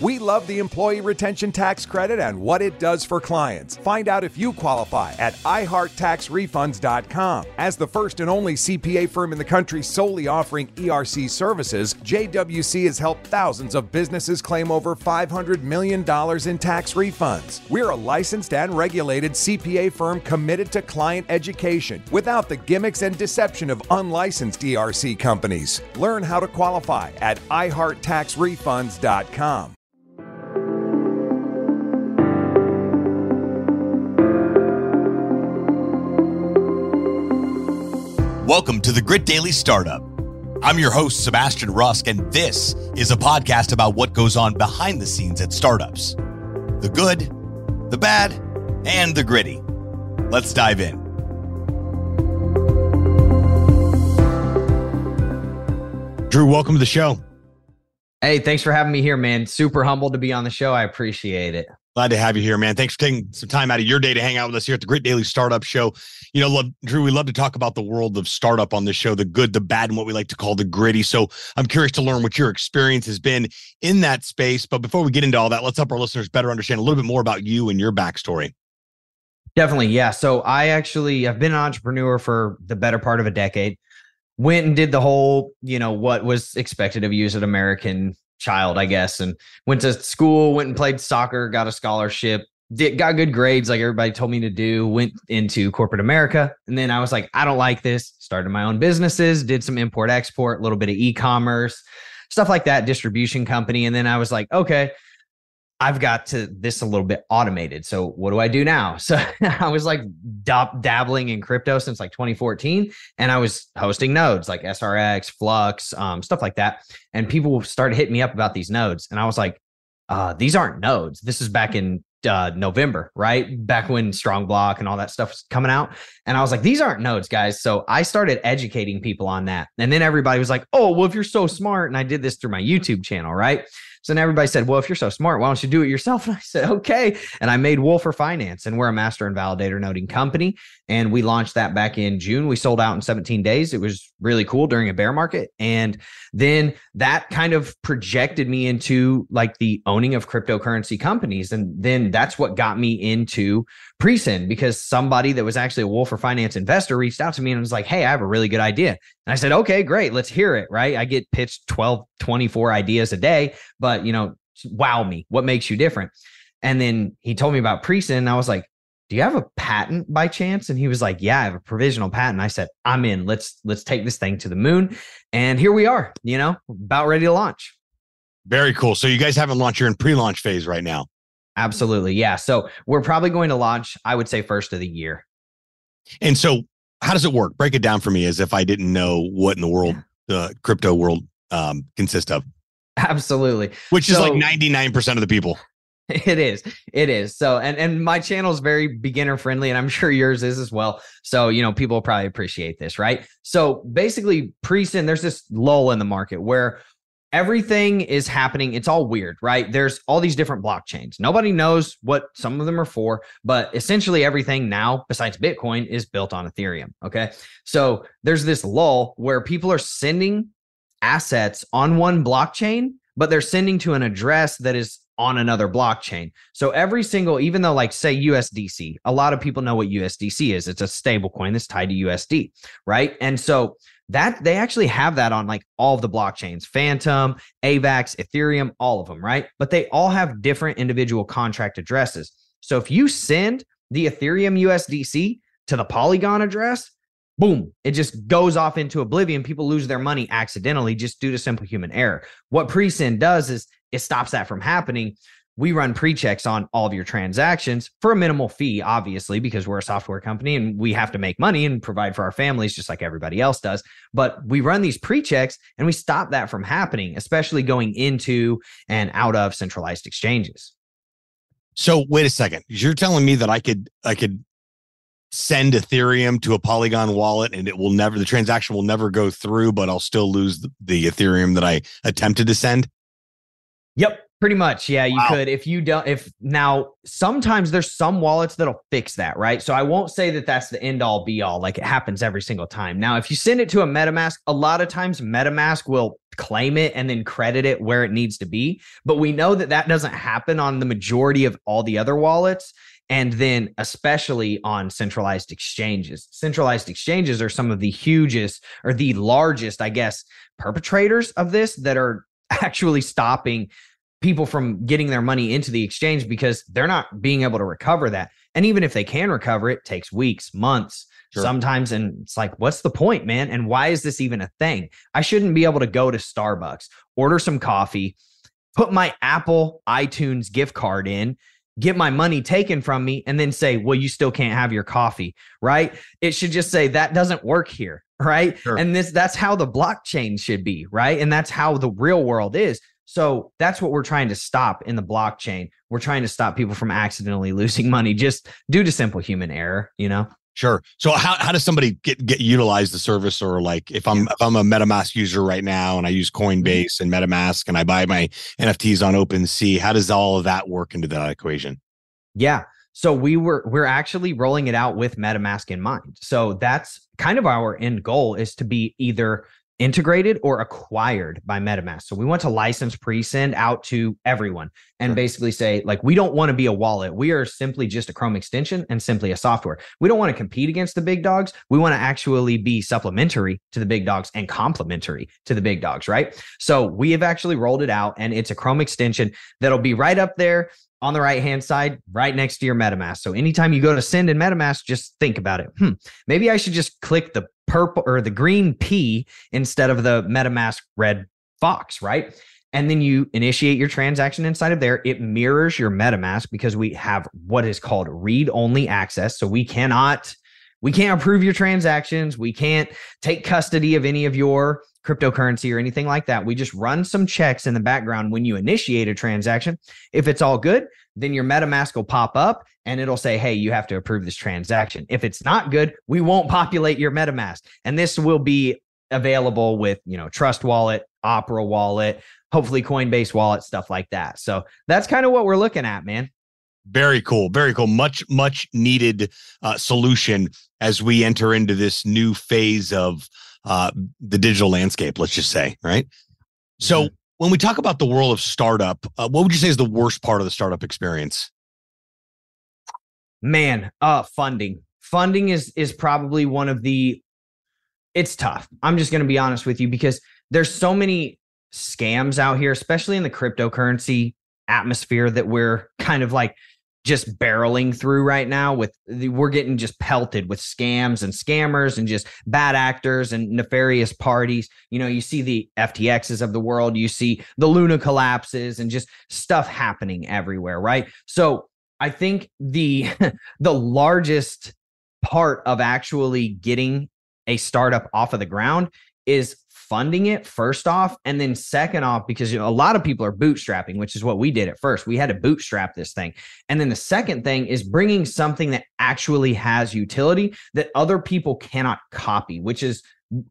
We love the Employee Retention Tax Credit and what it does for clients. Find out if you qualify at iHeartTaxRefunds.com. As the first and only CPA firm in the country solely offering ERC services, JWC has helped thousands of businesses claim over $500 million in tax refunds. We're a licensed and regulated CPA firm committed to client education without the gimmicks and deception of unlicensed ERC companies. Learn how to qualify at iHeartTaxRefunds.com. Welcome to the Grit Daily Startup. I'm your host, Sebastian Rusk, and this is a podcast about what goes on behind the scenes at startups the good, the bad, and the gritty. Let's dive in. Drew, welcome to the show. Hey, thanks for having me here, man. Super humbled to be on the show. I appreciate it. Glad to have you here, man. Thanks for taking some time out of your day to hang out with us here at the Grit Daily Startup Show. You know, love, Drew, we love to talk about the world of startup on this show, the good, the bad, and what we like to call the gritty. So I'm curious to learn what your experience has been in that space. But before we get into all that, let's help our listeners better understand a little bit more about you and your backstory. Definitely. Yeah. So I actually, I've been an entrepreneur for the better part of a decade. Went and did the whole, you know, what was expected of you as an American child, I guess, and went to school, went and played soccer, got a scholarship, did, got good grades like everybody told me to do, went into corporate America. And then I was like, I don't like this. Started my own businesses, did some import export, a little bit of e commerce, stuff like that, distribution company. And then I was like, okay, I've got to this a little bit automated. So what do I do now? So I was like dab- dabbling in crypto since like 2014, and I was hosting nodes like SRX, Flux, um, stuff like that. And people started hitting me up about these nodes, and I was like, uh, these aren't nodes. This is back in uh, November, right? Back when Strong Block and all that stuff was coming out. And I was like, these aren't nodes, guys. So I started educating people on that. And then everybody was like, oh, well, if you're so smart, and I did this through my YouTube channel, right? So then everybody said, Well, if you're so smart, why don't you do it yourself? And I said, Okay. And I made Wolfer Finance, and we're a master and validator noting company. And we launched that back in June. We sold out in 17 days. It was really cool during a bear market. And then that kind of projected me into like the owning of cryptocurrency companies. And then that's what got me into Presend because somebody that was actually a Wolfer Finance investor reached out to me and was like, Hey, I have a really good idea. And I said, Okay, great. Let's hear it. Right. I get pitched 12, 24 ideas a day, but you know, wow me. What makes you different? And then he told me about Presend. And I was like, do you have a patent by chance? And he was like yeah i have a provisional patent. I said i'm in. Let's let's take this thing to the moon. And here we are you know about ready to launch. Very cool. So you guys haven't launched you're in pre-launch phase right now. Absolutely yeah. So we're probably going to launch i would say first of the year. And so how does it work? Break it down for me as if i didn't know what in the world the crypto world um, consists of absolutely which is like 99% of the people It is. It is. So and and my channel is very beginner friendly and I'm sure yours is as well. So, you know, people will probably appreciate this, right? So, basically Presend there's this lull in the market where everything is happening. It's all weird, right? There's all these different blockchains. Nobody knows what some of them are for, but essentially everything now besides Bitcoin is built on Ethereum, okay? So, there's this lull where people are sending assets on one blockchain, but they're sending to an address that is on another blockchain. So every single, even though like say USDC, a lot of people know what USDC is. It's a stable coin that's tied to USD, right? And so that they actually have that on like all of the blockchains, Fantom, AVAX, Ethereum, all of them, right? But they all have different individual contract addresses. So if you send the Ethereum USDC to the Polygon address, boom, it just goes off into oblivion. People lose their money accidentally just due to simple human error. What Presend does is it stops that from happening. We run pre checks on all of your transactions for a minimal fee, obviously, because we're a software company and we have to make money and provide for our families just like everybody else does. But we run these pre checks and we stop that from happening, especially going into and out of centralized exchanges. So wait a second. You're telling me that I could I could send Ethereum to a Polygon wallet and it will never the transaction will never go through, but I'll still lose the, the Ethereum that I attempted to send? Yep. Pretty much, yeah, you wow. could. If you don't, if now sometimes there's some wallets that'll fix that, right? So I won't say that that's the end all be all, like it happens every single time. Now, if you send it to a MetaMask, a lot of times MetaMask will claim it and then credit it where it needs to be. But we know that that doesn't happen on the majority of all the other wallets. And then, especially on centralized exchanges, centralized exchanges are some of the hugest or the largest, I guess, perpetrators of this that are actually stopping people from getting their money into the exchange because they're not being able to recover that. And even if they can recover it, takes weeks, months, sure. sometimes. And it's like, what's the point, man? And why is this even a thing? I shouldn't be able to go to Starbucks, order some coffee, put my Apple iTunes gift card in, get my money taken from me, and then say, well, you still can't have your coffee, right? It should just say that doesn't work here. Right. Sure. And this that's how the blockchain should be, right? And that's how the real world is so that's what we're trying to stop in the blockchain. We're trying to stop people from accidentally losing money just due to simple human error, you know? Sure. So how, how does somebody get get utilize the service or like if I'm if I'm a MetaMask user right now and I use mm-hmm. Coinbase and MetaMask and I buy my NFTs on OpenSea, how does all of that work into that equation? Yeah. So we were we're actually rolling it out with MetaMask in mind. So that's kind of our end goal is to be either integrated or acquired by MetaMask. So we want to license pre-send out to everyone and sure. basically say like we don't want to be a wallet. We are simply just a Chrome extension and simply a software. We don't want to compete against the big dogs. We want to actually be supplementary to the big dogs and complementary to the big dogs, right? So we have actually rolled it out and it's a Chrome extension that'll be right up there on the right hand side, right next to your MetaMask. So anytime you go to send in MetaMask, just think about it. Hmm, maybe I should just click the purple or the green P instead of the MetaMask red fox, right? And then you initiate your transaction inside of there. It mirrors your MetaMask because we have what is called read only access. So we cannot we can't approve your transactions. We can't take custody of any of your cryptocurrency or anything like that. We just run some checks in the background when you initiate a transaction. If it's all good, then your MetaMask will pop up and it'll say, hey, you have to approve this transaction. If it's not good, we won't populate your MetaMask. And this will be available with, you know, Trust Wallet, Opera Wallet, hopefully Coinbase Wallet, stuff like that. So that's kind of what we're looking at, man. Very cool. Very cool. Much, much needed uh, solution as we enter into this new phase of uh, the digital landscape, let's just say, right? So, mm-hmm. when we talk about the world of startup, uh, what would you say is the worst part of the startup experience? Man, uh, funding. Funding is is probably one of the. It's tough. I'm just going to be honest with you because there's so many scams out here, especially in the cryptocurrency atmosphere that we're kind of like just barreling through right now with the, we're getting just pelted with scams and scammers and just bad actors and nefarious parties you know you see the ftxs of the world you see the luna collapses and just stuff happening everywhere right so i think the the largest part of actually getting a startup off of the ground is funding it first off and then second off because you know, a lot of people are bootstrapping which is what we did at first. We had to bootstrap this thing. And then the second thing is bringing something that actually has utility that other people cannot copy which is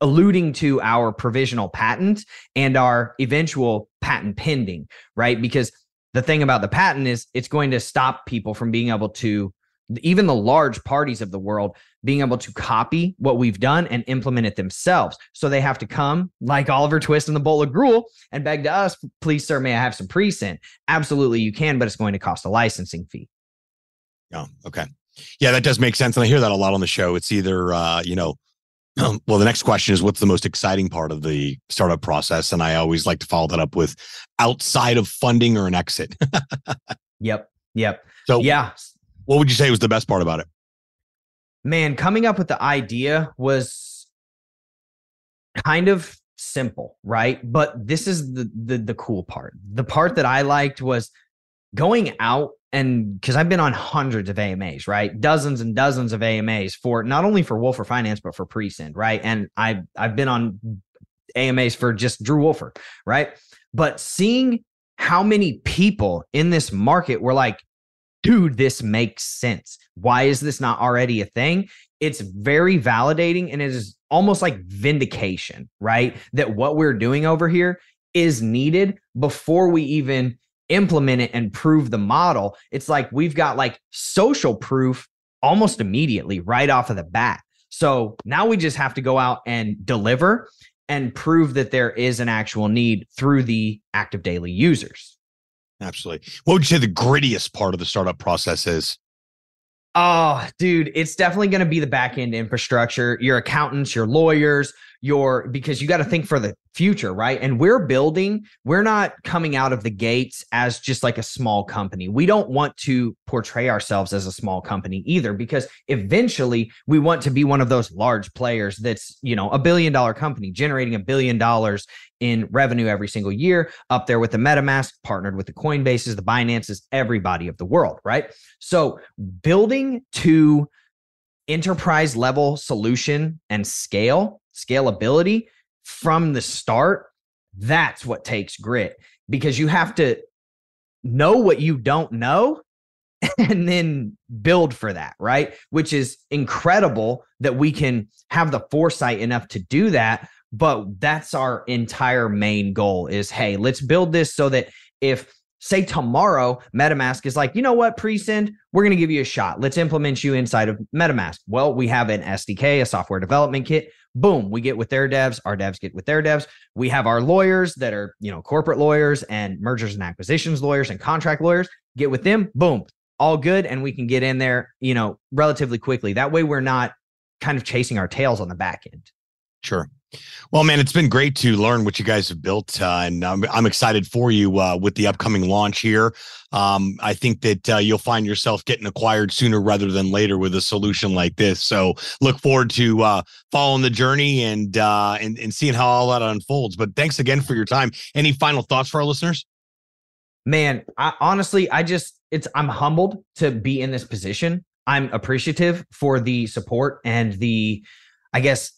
alluding to our provisional patent and our eventual patent pending right? Because the thing about the patent is it's going to stop people from being able to even the large parties of the world being able to copy what we've done and implement it themselves. So they have to come like Oliver Twist and the bowl of gruel and beg to us, please, sir, may I have some pre-send? Absolutely, you can, but it's going to cost a licensing fee. Yeah. Okay. Yeah, that does make sense. And I hear that a lot on the show. It's either, uh, you know, Um, well, the next question is what's the most exciting part of the startup process? And I always like to follow that up with outside of funding or an exit. yep. Yep. So, yeah. What would you say was the best part about it? man, coming up with the idea was kind of simple, right? But this is the the the cool part. The part that I liked was going out and because I've been on hundreds of AMAs, right? Dozens and dozens of AMAs for not only for Wolfer Finance, but for Presend, right? And I've I've been on AMAs for just Drew Wolfer, right? But seeing how many people in this market were like, dude, this makes sense. Why is this not already a thing? It's very validating and it is almost like vindication, right? That what we're doing over here is needed before we even implement it and prove the model, it's like we've got like social proof almost immediately right off of the bat. So now we just have to go out and deliver and prove that there is an actual need through the active daily users. Absolutely. What would you say the grittiest part of the startup process is? Oh, dude, it's definitely going to be the back end infrastructure, your accountants, your lawyers, your because you got to think for the future, right? And we're building, we're not coming out of the gates as just like a small company. We don't want to portray ourselves as a small company either because eventually we want to be one of those large players that's, you know, a billion dollar company generating a billion dollars in revenue every single year, up there with the MetaMask, partnered with the Coinbases, the Binances, everybody of the world, right? So building to enterprise level solution and scale scalability from the start, that's what takes grit because you have to know what you don't know and then build for that, right? Which is incredible that we can have the foresight enough to do that. But that's our entire main goal is hey, let's build this so that if say tomorrow metamask is like you know what presend we're going to give you a shot let's implement you inside of metamask well we have an sdk a software development kit boom we get with their devs our devs get with their devs. We have our lawyers that are you know corporate lawyers and mergers and acquisitions lawyers and contract lawyers get with them boom all good and we can get in there you know relatively quickly. That way we're not kind of chasing our tails on the back end. Sure well, man, it's been great to learn what you guys have built, uh, and I'm, I'm excited for you uh, with the upcoming launch here. Um, I think that uh, you'll find yourself getting acquired sooner rather than later with a solution like this. So, look forward to uh, following the journey and, uh, and and seeing how all that unfolds. But thanks again for your time. Any final thoughts for our listeners? Man, I, honestly, I just it's I'm humbled to be in this position. I'm appreciative for the support and the, I guess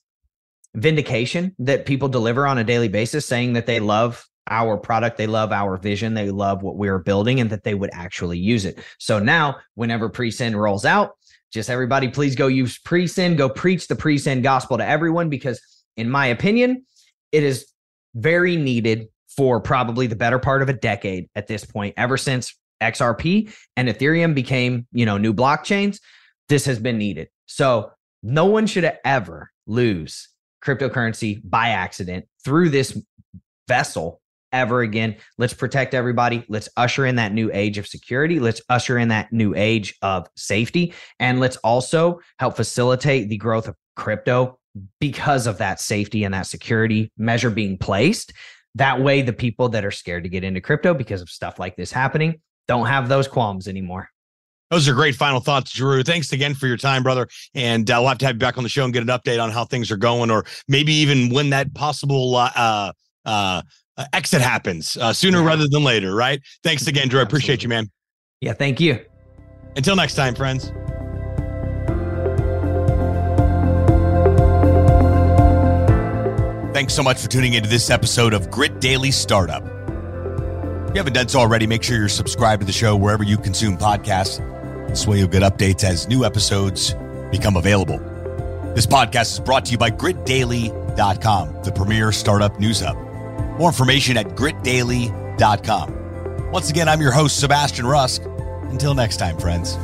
vindication that people deliver on a daily basis saying that they love our product, they love our vision, they love what we're building, and that they would actually use it. So now, whenever Presend rolls out, just everybody please go use Presend, go preach the Presend gospel to everyone because, in my opinion, it is very needed for probably the better part of a decade at this point, ever since XRP and Ethereum became, you know, new blockchains. This has been needed. So no one should ever lose cryptocurrency by accident through this vessel ever again. Let's protect everybody. Let's usher in that new age of security. Let's usher in that new age of safety. And let's also help facilitate the growth of crypto because of that safety and that security measure being placed. That way, the people that are scared to get into crypto because of stuff like this happening don't have those qualms anymore. Those are great final thoughts, Drew. Thanks again for your time, brother. And uh, we'll have to have you back on the show and get an update on how things are going, or maybe even when that possible uh, uh, uh exit happens uh, sooner yeah. rather than later, right? Thanks again, Drew. I appreciate you, man. Yeah, thank you. Until next time, friends. Thanks so much for tuning into this episode of Grit Daily Startup. If you haven't done so already, make sure you're subscribed to the show wherever you consume podcasts. This way you'll get updates as new episodes become available. This podcast is brought to you by gritdaily.com, the premier startup news hub. More information at gritdaily.com. Once again, I'm your host, Sebastian Rusk. Until next time, friends.